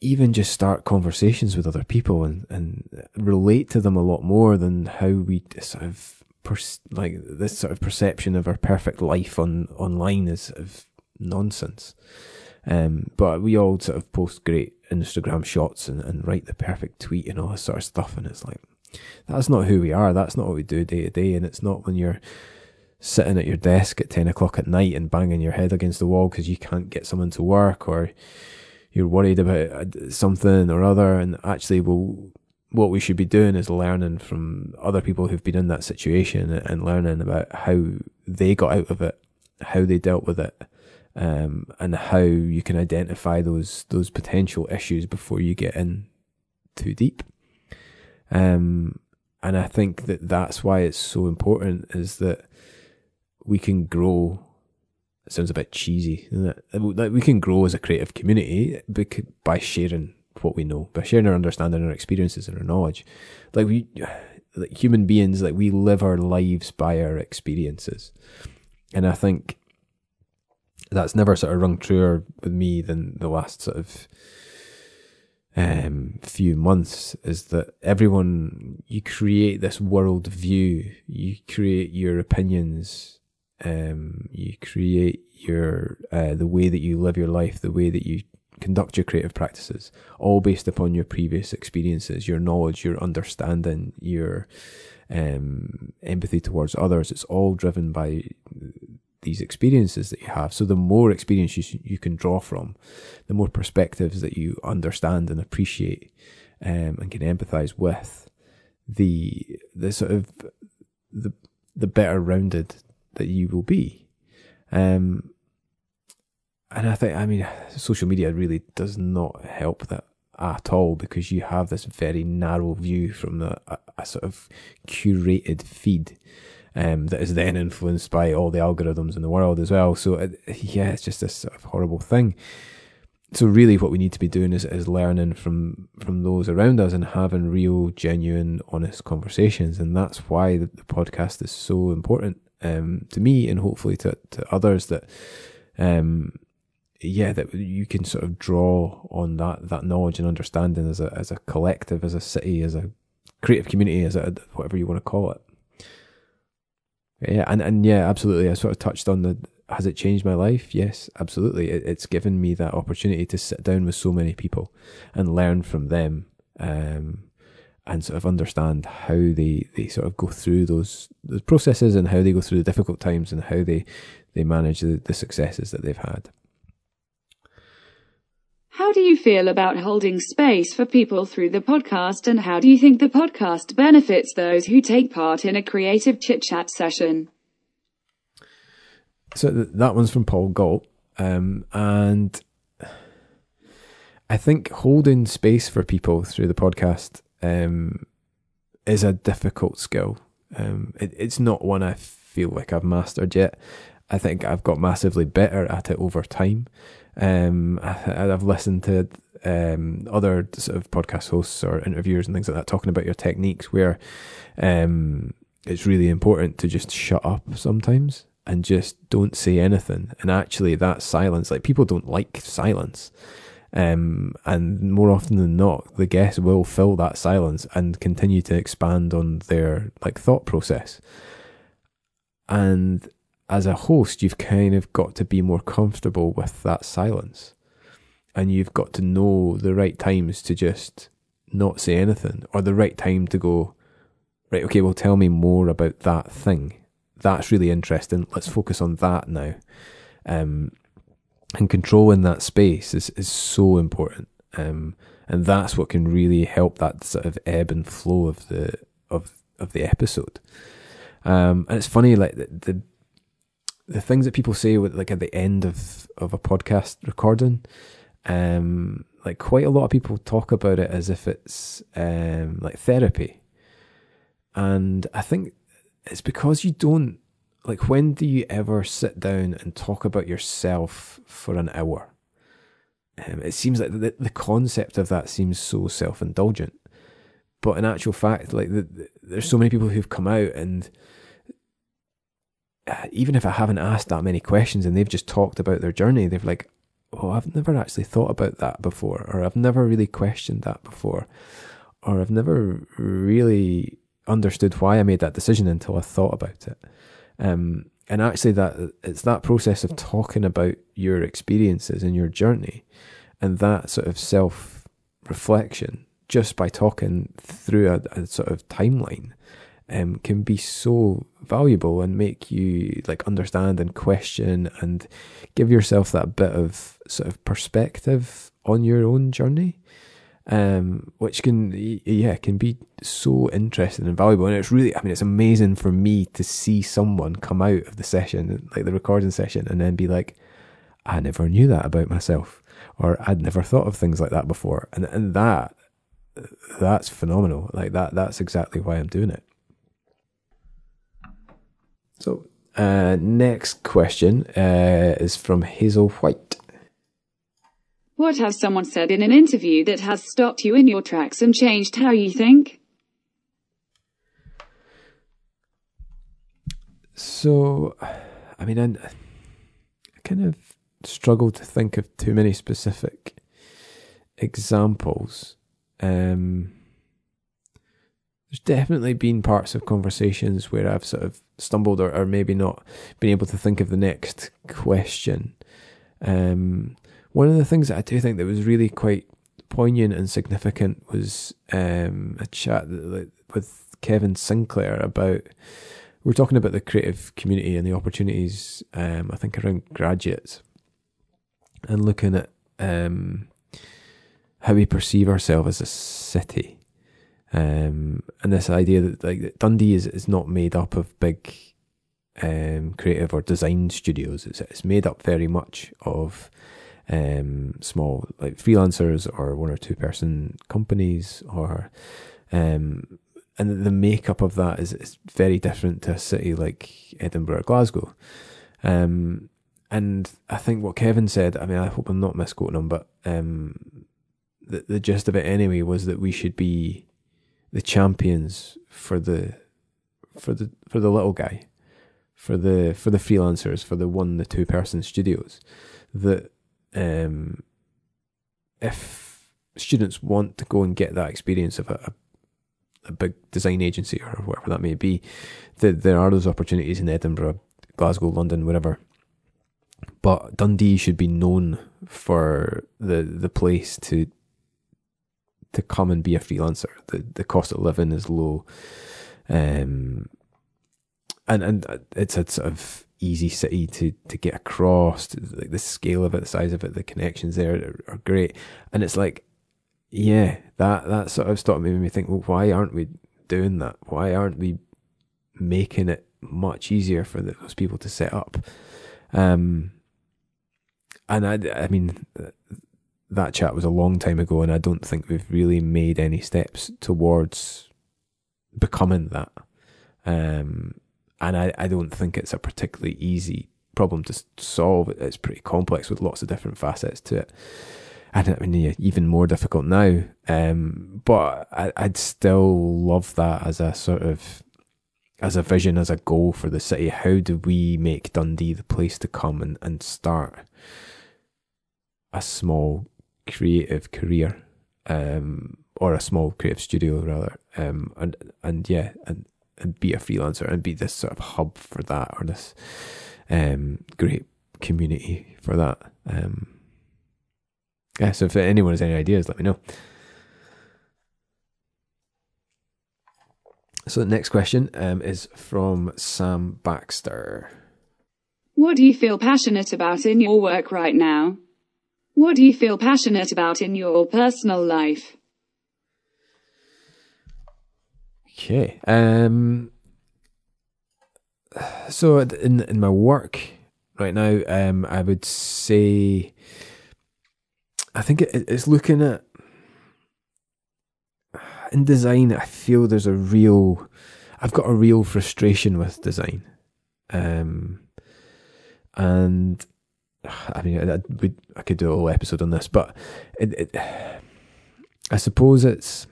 even just start conversations with other people and, and relate to them a lot more than how we sort of pers- like this sort of perception of our perfect life on online is sort of nonsense. Um, but we all sort of post great Instagram shots and, and write the perfect tweet and all this sort of stuff. And it's like, that's not who we are. That's not what we do day to day. And it's not when you're sitting at your desk at 10 o'clock at night and banging your head against the wall because you can't get someone to work or you're worried about uh, something or other. And actually, well, what we should be doing is learning from other people who've been in that situation and learning about how they got out of it, how they dealt with it, um, and how you can identify those those potential issues before you get in too deep. Um, and I think that that's why it's so important is that we can grow. It sounds a bit cheesy, Like we can grow as a creative community by sharing what we know, by sharing our understanding, our experiences, and our knowledge. Like we, like human beings, like we live our lives by our experiences, and I think that's never sort of rung truer with me than the last sort of um, few months is that everyone you create this world view, you create your opinions, um, you create your uh, the way that you live your life, the way that you conduct your creative practices, all based upon your previous experiences, your knowledge, your understanding, your um, empathy towards others. It's all driven by these experiences that you have. So the more experience you, you can draw from, the more perspectives that you understand and appreciate um, and can empathize with, the the sort of the the better rounded that you will be. Um, and I think, I mean, social media really does not help that at all because you have this very narrow view from the, a, a sort of curated feed um, that is then influenced by all the algorithms in the world as well. So it, yeah, it's just this sort of horrible thing. So really, what we need to be doing is, is learning from from those around us and having real, genuine, honest conversations, and that's why the, the podcast is so important um, to me and hopefully to, to others that um, yeah, that you can sort of draw on that that knowledge and understanding as a as a collective, as a city, as a creative community, as a whatever you want to call it. Yeah, and, and yeah, absolutely. I sort of touched on the has it changed my life? Yes, absolutely. It, it's given me that opportunity to sit down with so many people and learn from them, um, and sort of understand how they, they sort of go through those those processes and how they go through the difficult times and how they they manage the, the successes that they've had. How do you feel about holding space for people through the podcast and how do you think the podcast benefits those who take part in a creative chit chat session? So th- that one's from Paul Galt. Um, and I think holding space for people through the podcast um, is a difficult skill. Um, it, it's not one I feel like I've mastered yet. I think I've got massively better at it over time. Um, I, have listened to um, other sort of podcast hosts or interviewers and things like that talking about your techniques where um, it's really important to just shut up sometimes and just don't say anything. And actually, that silence, like people don't like silence. Um, and more often than not, the guest will fill that silence and continue to expand on their like thought process. And as a host, you've kind of got to be more comfortable with that silence. And you've got to know the right times to just not say anything or the right time to go, right, okay, well, tell me more about that thing. That's really interesting. Let's focus on that now. Um, and controlling that space is, is so important. Um, and that's what can really help that sort of ebb and flow of the of of the episode. Um, and it's funny, like the, the the things that people say with like at the end of of a podcast recording um like quite a lot of people talk about it as if it's um like therapy and i think it's because you don't like when do you ever sit down and talk about yourself for an hour um, it seems like the, the concept of that seems so self-indulgent but in actual fact like the, the, there's so many people who've come out and uh, even if I haven't asked that many questions and they've just talked about their journey, they've like, oh, I've never actually thought about that before, or I've never really questioned that before, or I've never really understood why I made that decision until I thought about it. Um, and actually, that it's that process of talking about your experiences and your journey, and that sort of self reflection, just by talking through a, a sort of timeline, um, can be so valuable and make you like understand and question and give yourself that bit of sort of perspective on your own journey um, which can yeah can be so interesting and valuable. And it's really, I mean, it's amazing for me to see someone come out of the session, like the recording session, and then be like, I never knew that about myself, or I'd never thought of things like that before, and and that that's phenomenal. Like that, that's exactly why I'm doing it. So, uh, next question uh, is from Hazel White. What has someone said in an interview that has stopped you in your tracks and changed how you think? So, I mean, I, I kind of struggle to think of too many specific examples. Um, there's definitely been parts of conversations where I've sort of stumbled or, or maybe not been able to think of the next question. Um, one of the things that I do think that was really quite poignant and significant was um, a chat with Kevin Sinclair about. We are talking about the creative community and the opportunities, um, I think, around graduates and looking at um, how we perceive ourselves as a city. Um, and this idea that like that Dundee is, is not made up of big um, creative or design studios. It's, it's made up very much of um, small like freelancers or one or two person companies or um, and the makeup of that is, is very different to a city like Edinburgh or Glasgow. Um, and I think what Kevin said, I mean, I hope I'm not misquoting him, but um, the, the gist of it anyway was that we should be the champions for the for the for the little guy, for the for the freelancers, for the one the two person studios. That um, if students want to go and get that experience of a, a, big design agency or whatever that may be, that there are those opportunities in Edinburgh, Glasgow, London, whatever. But Dundee should be known for the the place to to come and be a freelancer. The the cost of living is low, um, and and it's a sort of easy city to to get across. Like the scale of it, the size of it, the connections there are, great, and it's like, yeah, that that sort of stopped making me think. Well, why aren't we doing that? Why aren't we making it much easier for those people to set up? Um, and I, I mean, that chat was a long time ago, and I don't think we've really made any steps towards becoming that. Um, and I, I don't think it's a particularly easy problem to solve. It's pretty complex with lots of different facets to it. And I mean, even more difficult now. Um, but I, I'd still love that as a sort of as a vision, as a goal for the city. How do we make Dundee the place to come and, and start a small creative career, um, or a small creative studio rather, um, and and yeah, and and be a freelancer and be this sort of hub for that or this um, great community for that. Um, yeah, so if anyone has any ideas, let me know. So the next question um, is from Sam Baxter. What do you feel passionate about in your work right now? What do you feel passionate about in your personal life? Okay. Um. So in in my work right now, um, I would say, I think it, it's looking at in design. I feel there's a real, I've got a real frustration with design, um, and I mean, I, I, I could do a whole episode on this, but it, it I suppose it's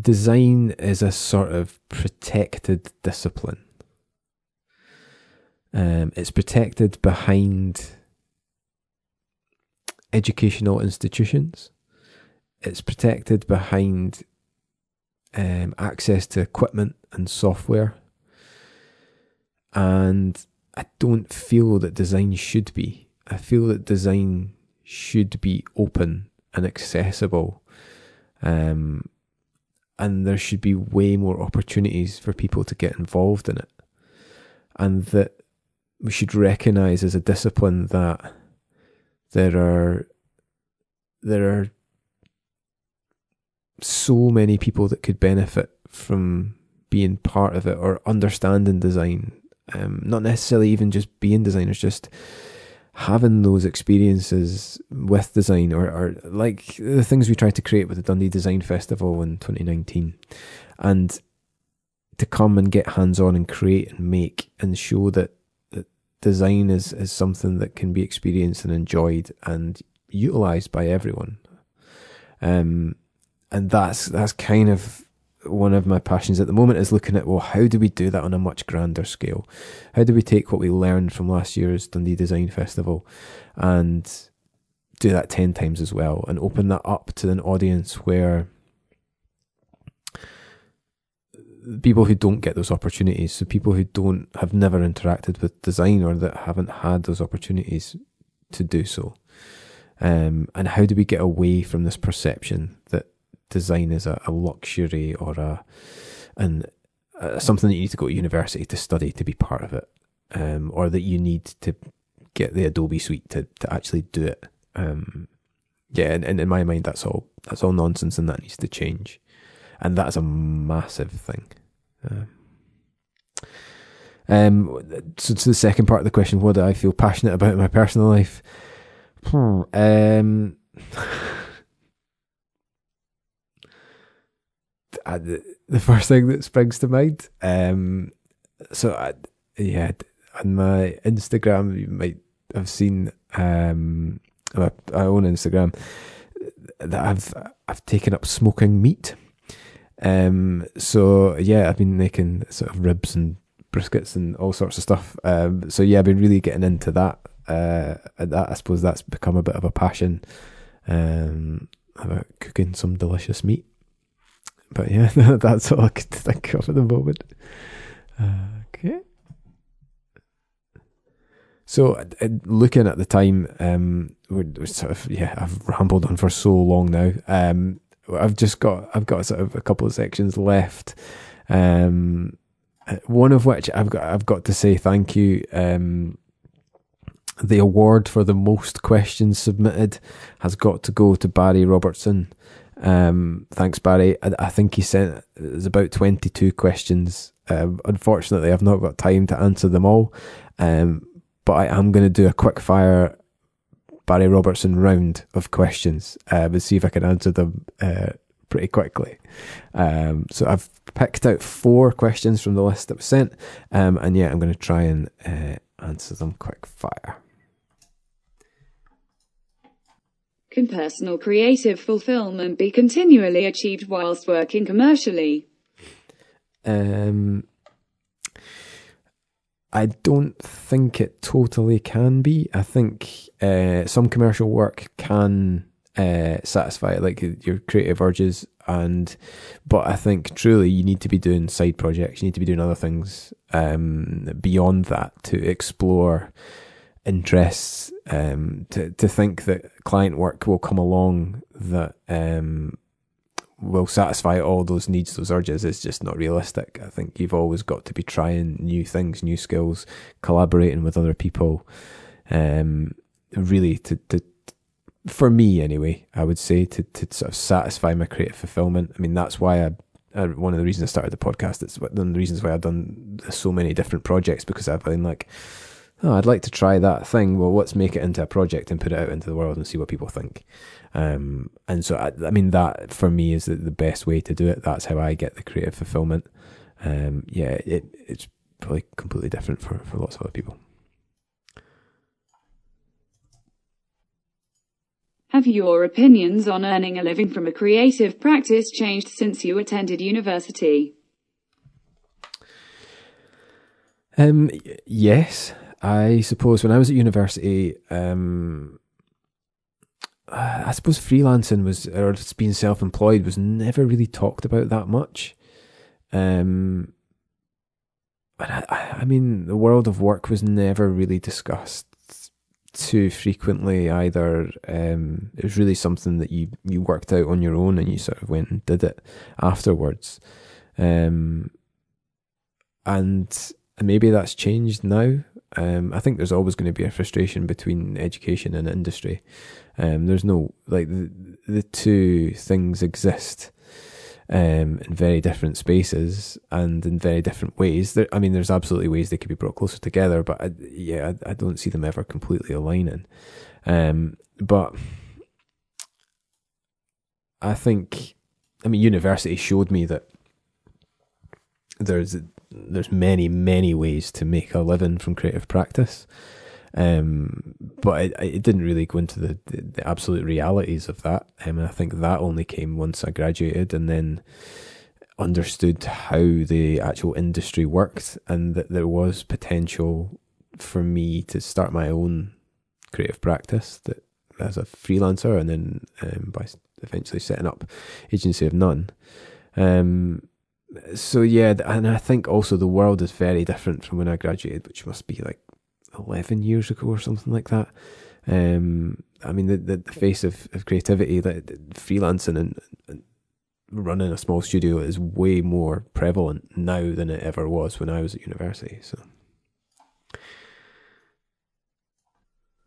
design is a sort of protected discipline. Um, it's protected behind educational institutions. It's protected behind um, access to equipment and software. And I don't feel that design should be. I feel that design should be open and accessible. Um, and there should be way more opportunities for people to get involved in it. And that we should recognize as a discipline that there are there are so many people that could benefit from being part of it or understanding design. Um, not necessarily even just being designers, just having those experiences with design or, or like the things we tried to create with the Dundee Design Festival in 2019 and to come and get hands on and create and make and show that, that design is, is something that can be experienced and enjoyed and utilized by everyone. Um, and that's that's kind of one of my passions at the moment is looking at well how do we do that on a much grander scale? How do we take what we learned from last year's dundee design festival and do that 10 times as well and open that up to an audience where people who don't get those opportunities so people who don't have never interacted with design or that haven't had those opportunities to do so. Um, and how do we get away from this perception that design is a, a luxury or a and uh, something that you need to go to university to study to be part of it, um, or that you need to get the Adobe suite to, to actually do it. Um, yeah, and, and in my mind, that's all that's all nonsense, and that needs to change, and that's a massive thing. Um, um so to the second part of the question, what do I feel passionate about in my personal life? Hmm, um, I, the first thing that springs to mind. Um, so I, yeah, on my Instagram, you might have seen. Um, I own Instagram that I've I've taken up smoking meat. Um, so yeah, I've been making sort of ribs and briskets and all sorts of stuff. Um, so yeah, I've been really getting into that. Uh, that I suppose that's become a bit of a passion. Um, about cooking some delicious meat. But yeah, that's all I could think of at the moment. okay. So, uh, looking at the time, um, we're, we're, sort of yeah, I've rambled on for so long now. Um, I've just got I've got sort of a couple of sections left. Um, uh, one of which I've got I've got to say thank you. Um, the award for the most questions submitted has got to go to Barry Robertson. Um, thanks, Barry. I, I, think he sent there's about 22 questions. Um, unfortunately, I've not got time to answer them all, um, but I am going to do a quick fire Barry Robertson round of questions uh, and see if I can answer them uh, pretty quickly. Um, so I've picked out four questions from the list that was sent, um, and yeah, I'm going to try and uh, answer them quick fire. Can personal creative fulfillment be continually achieved whilst working commercially? Um, I don't think it totally can be. I think uh, some commercial work can uh, satisfy like your creative urges, and but I think truly you need to be doing side projects. You need to be doing other things um, beyond that to explore interests um, to to think that client work will come along that um, will satisfy all those needs, those urges is just not realistic. I think you've always got to be trying new things, new skills, collaborating with other people. Um, really, to, to for me anyway, I would say to to sort of satisfy my creative fulfillment. I mean, that's why I. Uh, one of the reasons I started the podcast. It's one of the reasons why I've done so many different projects because I've been like, oh, I'd like to try that thing. Well, let's make it into a project and put it out into the world and see what people think. Um, and so, I, I, mean, that for me is the, the, best way to do it. That's how I get the creative fulfillment. Um, yeah, it, it's probably completely different for, for lots of other people. Have your opinions on earning a living from a creative practice changed since you attended university? Um, yes, I suppose when I was at university, um, I suppose freelancing was or being self-employed was never really talked about that much. Um, and I, I mean, the world of work was never really discussed too frequently either. Um, it was really something that you you worked out on your own and you sort of went and did it afterwards. Um, and maybe that's changed now. Um, I think there's always going to be a frustration between education and industry. Um, there's no like the, the two things exist um, in very different spaces and in very different ways. There, I mean, there's absolutely ways they could be brought closer together, but I, yeah, I, I, don't see them ever completely aligning. Um, but I think, I mean, university showed me that there's there's many many ways to make a living from creative practice. Um, but it, it didn't really go into the, the, the absolute realities of that. Um, and I think that only came once I graduated and then understood how the actual industry worked and that there was potential for me to start my own creative practice that as a freelancer and then um, by eventually setting up agency of none um, so yeah and i think also the world is very different from when i graduated which must be like 11 years ago or something like that. Um, I mean, the, the, the face of, of creativity, that freelancing and, and running a small studio is way more prevalent now than it ever was when I was at university. So.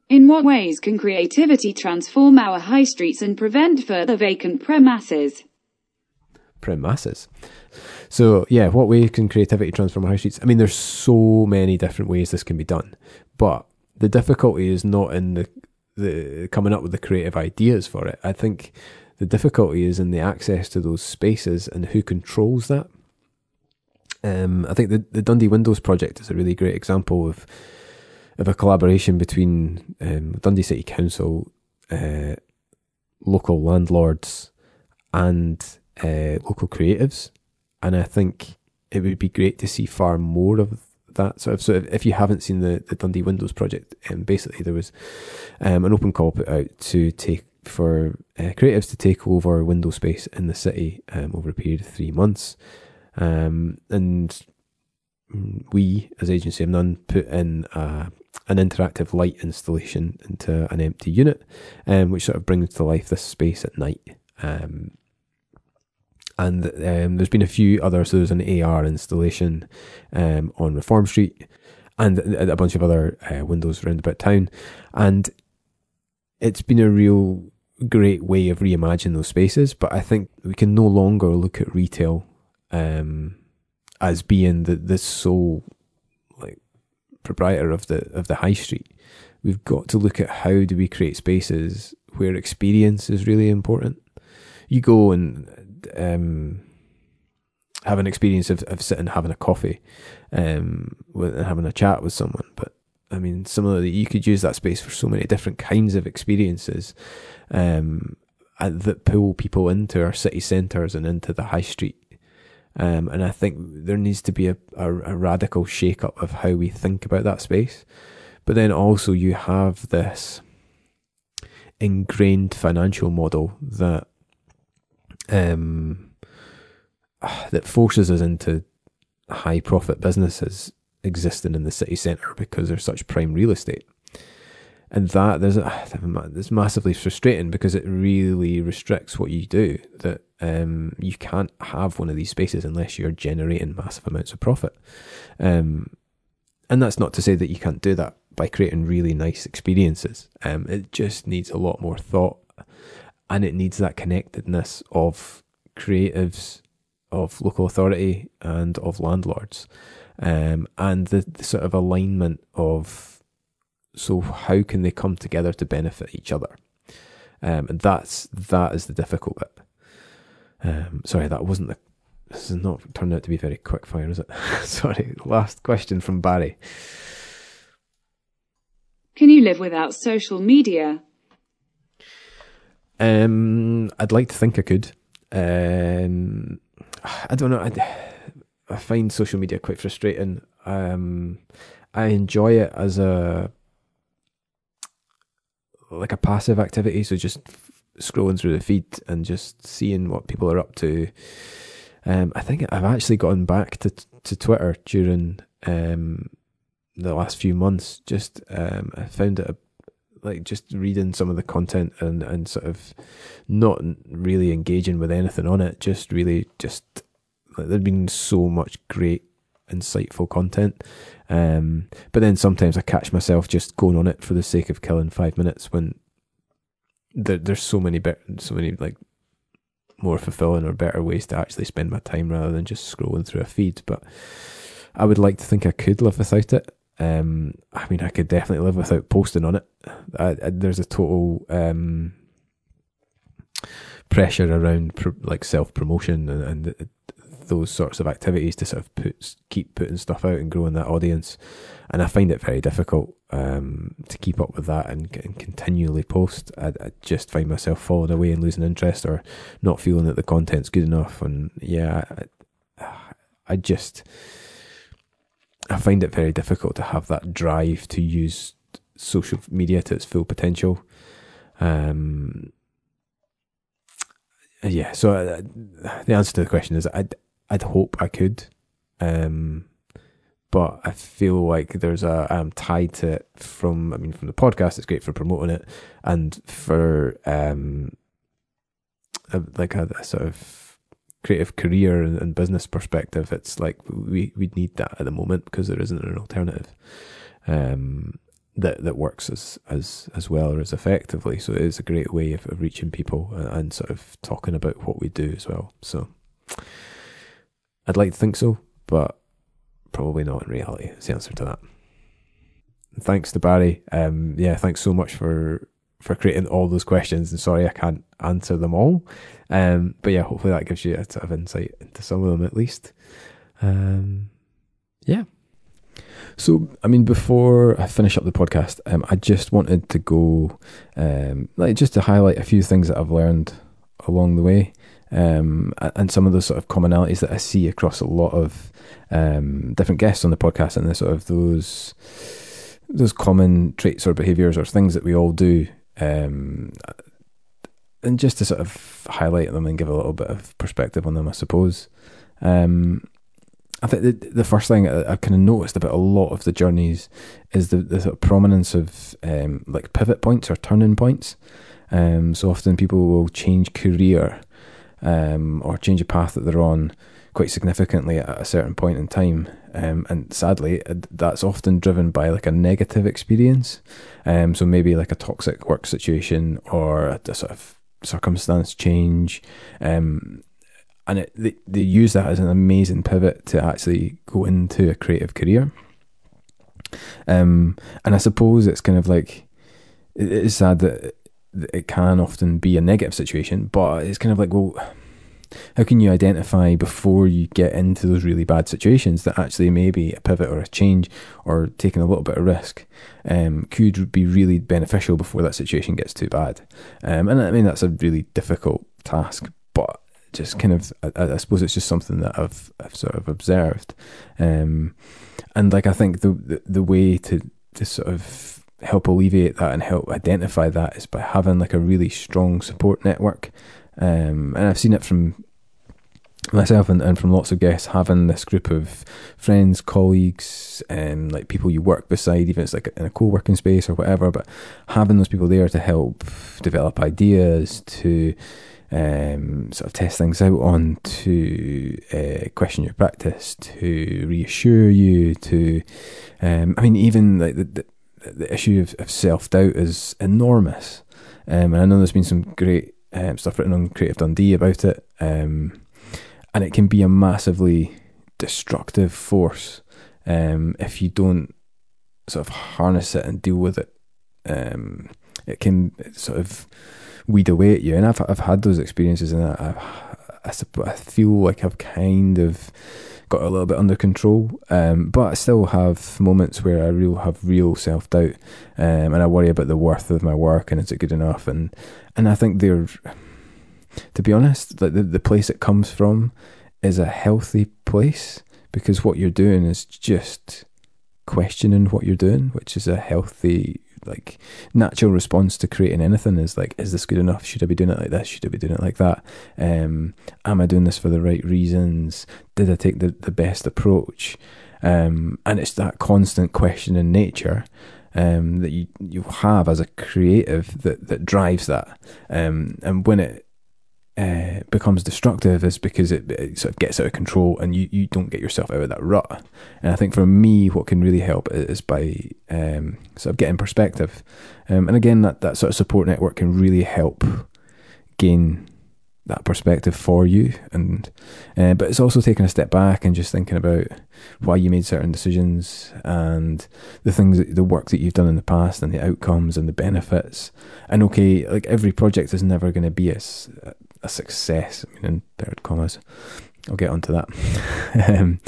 In what ways can creativity transform our high streets and prevent further vacant premises? Premises. So yeah, what way can creativity transform our high streets? I mean, there's so many different ways this can be done, but the difficulty is not in the the coming up with the creative ideas for it. I think the difficulty is in the access to those spaces and who controls that. Um, I think the the Dundee Windows project is a really great example of of a collaboration between um, Dundee City Council, uh, local landlords, and uh, local creatives and I think it would be great to see far more of that sort of. So if, you haven't seen the, the Dundee Windows project, um, basically there was um, an open call put out to take for uh, creatives to take over window space in the city um, over a period of three months, um, and we as agency of none put in uh, an interactive light installation into an empty unit, um, which sort of brings to life this space at night. Um, and um, there's been a few others. So there's an AR installation um, on Reform Street, and a bunch of other uh, windows around about town, and it's been a real great way of reimagining those spaces. But I think we can no longer look at retail um, as being the the sole like proprietor of the of the high street. We've got to look at how do we create spaces where experience is really important. You go and um, have an experience of, of sitting having a coffee um, with, and having a chat with someone. But I mean, similarly, you could use that space for so many different kinds of experiences um, that pull people into our city centres and into the high street. Um, and I think there needs to be a, a, a radical shake up of how we think about that space. But then also, you have this ingrained financial model that um, that forces us into high profit businesses existing in the city centre because they're such prime real estate. And that there's it's massively frustrating because it really restricts what you do. That um, you can't have one of these spaces unless you're generating massive amounts of profit. Um, and that's not to say that you can't do that by creating really nice experiences. Um, it just needs a lot more thought and it needs that connectedness of creatives, of local authority, and of landlords, um, and the, the sort of alignment of so how can they come together to benefit each other, um, and that's that is the difficult bit. Um, sorry, that wasn't the. This has not turned out to be very quick fire, is it? sorry. Last question from Barry. Can you live without social media? Um, I'd like to think I could. Um, I don't know. I, I find social media quite frustrating. Um, I enjoy it as a like a passive activity, so just scrolling through the feed and just seeing what people are up to. Um, I think I've actually gone back to to Twitter during um, the last few months. Just um, I found it a, like just reading some of the content and and sort of not really engaging with anything on it. Just really just like, there'd been so much great insightful content. Um, but then sometimes I catch myself just going on it for the sake of killing five minutes when there, there's so many be- so many like more fulfilling or better ways to actually spend my time rather than just scrolling through a feed. But I would like to think I could live without it. Um, I mean, I could definitely live without posting on it. I, I, there's a total um, pressure around like self promotion and, and those sorts of activities to sort of put keep putting stuff out and growing that audience. And I find it very difficult um, to keep up with that and, and continually post. I, I, just find myself falling away and losing interest or not feeling that the content's good enough. And yeah, I, I just I find it very difficult to have that drive to use social media to its full potential. Um, yeah, so uh, the answer to the question is I'd I'd hope I could, um, but I feel like there's a I'm tied to it from I mean from the podcast. It's great for promoting it, and for um, a, like a, a sort of creative career and, and, business perspective. It's like we we need that at the moment because there isn't an alternative. Um, that that works as as as well or as effectively. So it is a great way of, of reaching people and, and, sort of talking about what we do as well. So I'd like to think so, but probably not in reality. Is the answer to that. Thanks to Barry. Um, yeah, thanks so much for for creating all those questions. And sorry I can't answer them all. Um, but yeah, hopefully that gives you a sort of insight into some of them at least. Um, yeah. So, I mean, before I finish up the podcast, um, I just wanted to go, um, like, just to highlight a few things that I've learned along the way, um, and some of the sort of commonalities that I see across a lot of um, different guests on the podcast, and the sort of those those common traits or behaviors or things that we all do. Um, and just to sort of highlight them and give a little bit of perspective on them, I suppose. Um, I think the, the first thing I, have kind of noticed about a lot of the journeys is the, the sort of prominence of um, like pivot points or turning points. Um, so often people will change career um, or change a path that they're on quite significantly at a certain point in time. Um, and sadly, that's often driven by like a negative experience. Um, so maybe like a toxic work situation or a, a sort of circumstance change. Um, and it, they, they use that as an amazing pivot to actually go into a creative career. Um, and I suppose it's kind of like it is sad that it can often be a negative situation, but it's kind of like, well, how can you identify before you get into those really bad situations that actually maybe a pivot or a change or taking a little bit of risk? Um, could be really beneficial before that situation gets too bad? Um, and I mean, that's a really difficult task, but just kind of I, I, suppose it's just something that I've I've sort of observed, um, and like I think the, the the way to to sort of help alleviate that and help identify that is by having like a really strong support network, um, and I've seen it from myself and, and from lots of guests having this group of friends, colleagues, and um, like people you work beside, even if it's like in a co-working space or whatever, but having those people there to help develop ideas to um, sort of test things out on, to uh, question your practice, to reassure you, to, um, I mean, even like the, the, the issue of, of self doubt is enormous. Um, and I know there's been some great um, stuff written on Creative Dundee about it. Um, and it can be a massively destructive force um, if you don't sort of harness it and deal with it. Um, it can sort of weed away at you. And I've I've had those experiences, and I I, I feel like I've kind of got a little bit under control. Um, but I still have moments where I real have real self doubt, um, and I worry about the worth of my work and is it good enough? And and I think they're, to be honest, like the the place it comes from is a healthy place because what you're doing is just questioning what you're doing, which is a healthy like natural response to creating anything is like, is this good enough? Should I be doing it like this? Should I be doing it like that? Um, am I doing this for the right reasons? Did I take the, the best approach? Um, and it's that constant question in nature um, that you you have as a creative that that drives that. Um, and when it uh, becomes destructive is because it, it, sort of gets out of control and you, you don't get yourself out of that rut. And I think for me, what can really help is by um, sort of getting perspective. Um, and again, that, that sort of support network can really help gain that perspective for you. And uh, but it's also taking a step back and just thinking about why you made certain decisions and the things, that, the work that you've done in the past, and the outcomes and the benefits. And okay, like every project is never going to be a, a success. I mean, in inverted commas. I'll get onto that. um,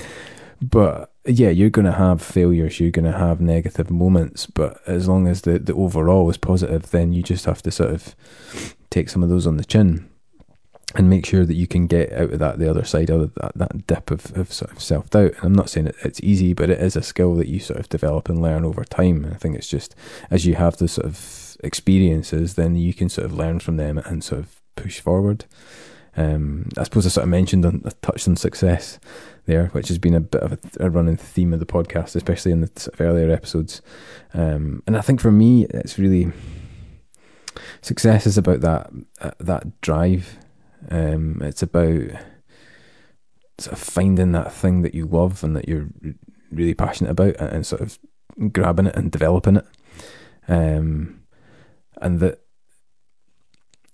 but yeah, you're going to have failures. You're going to have negative moments. But as long as the, the overall is positive, then you just have to sort of take some of those on the chin and make sure that you can get out of that the other side of that, that dip of, of sort of self doubt. And I'm not saying it, it's easy, but it is a skill that you sort of develop and learn over time. And I think it's just as you have the sort of experiences, then you can sort of learn from them and sort of push forward. Um, I suppose I sort of mentioned on, I touched on success there, which has been a bit of a, a running theme of the podcast, especially in the sort of earlier episodes. Um, and I think for me, it's really success is about that uh, that drive. Um, it's about sort of finding that thing that you love and that you're really passionate about, and, and sort of grabbing it and developing it. Um, and that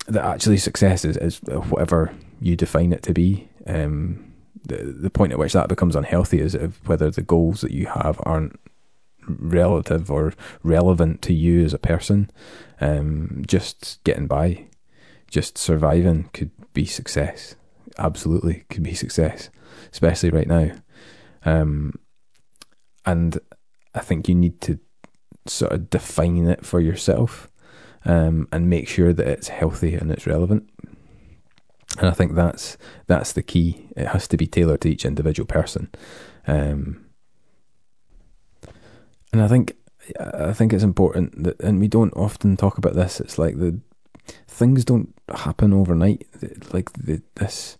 that actually success is, is whatever you define it to be. Um, the the point at which that becomes unhealthy is whether the goals that you have aren't relative or relevant to you as a person. Um, just getting by, just surviving could be success. Absolutely, could be success, especially right now. Um, and I think you need to sort of define it for yourself um, and make sure that it's healthy and it's relevant. And I think that's that's the key. It has to be tailored to each individual person. Um, and I think I think it's important that, and we don't often talk about this. It's like the things don't happen overnight. Like the, this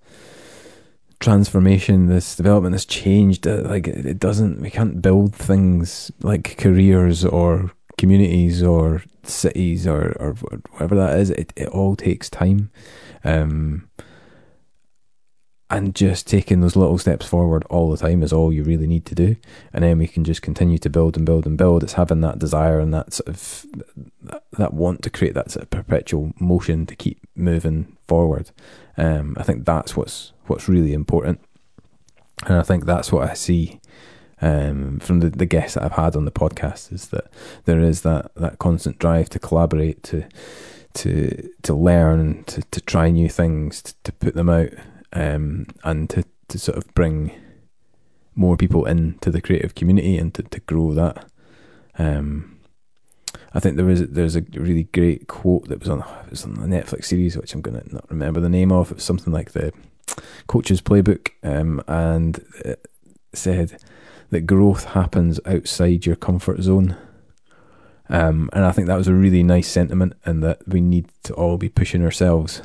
transformation, this development, this change. Like it doesn't. We can't build things like careers or communities or cities or, or whatever that is, it, it all takes time. Um, and just taking those little steps forward all the time is all you really need to do. And then we can just continue to build and build and build. It's having that desire and that sort of that, that want to create that sort of perpetual motion to keep moving forward. Um, I think that's what's what's really important. And I think that's what I see um, from the, the guests that I've had on the podcast is that there is that, that constant drive to collaborate, to to to learn, to, to try new things, to, to put them out, um, and to, to sort of bring more people into the creative community and to, to grow that. Um, I think there was there's a really great quote that was on it was on the Netflix series, which I'm going to not remember the name of. It was something like the coach's playbook, um, and it said that growth happens outside your comfort zone. Um, and I think that was a really nice sentiment, and that we need to all be pushing ourselves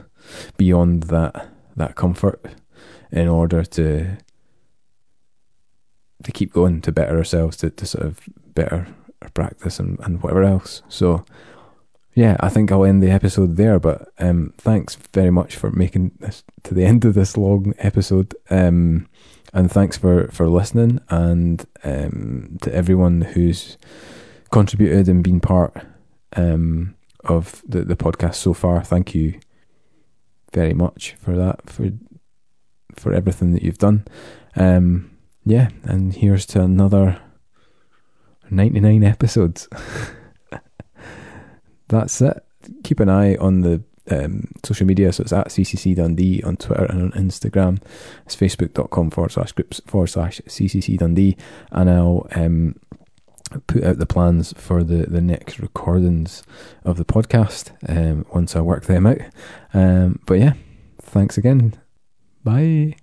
beyond that that comfort in order to to keep going, to better ourselves, to, to sort of better our practice and, and whatever else. So, yeah, I think I'll end the episode there. But um, thanks very much for making this to the end of this long episode. Um, and thanks for for listening and um, to everyone who's contributed and been part um, of the the podcast so far. Thank you very much for that for for everything that you've done. Um, yeah, and here's to another ninety nine episodes. That's it. Keep an eye on the um, social media. So it's at CCC Dundee on Twitter and on Instagram. It's facebook.com forward slash groups forward slash CCC Dundee. And I'll um, put out the plans for the, the next recordings of the podcast um, once I work them out. Um, but yeah, thanks again. Bye.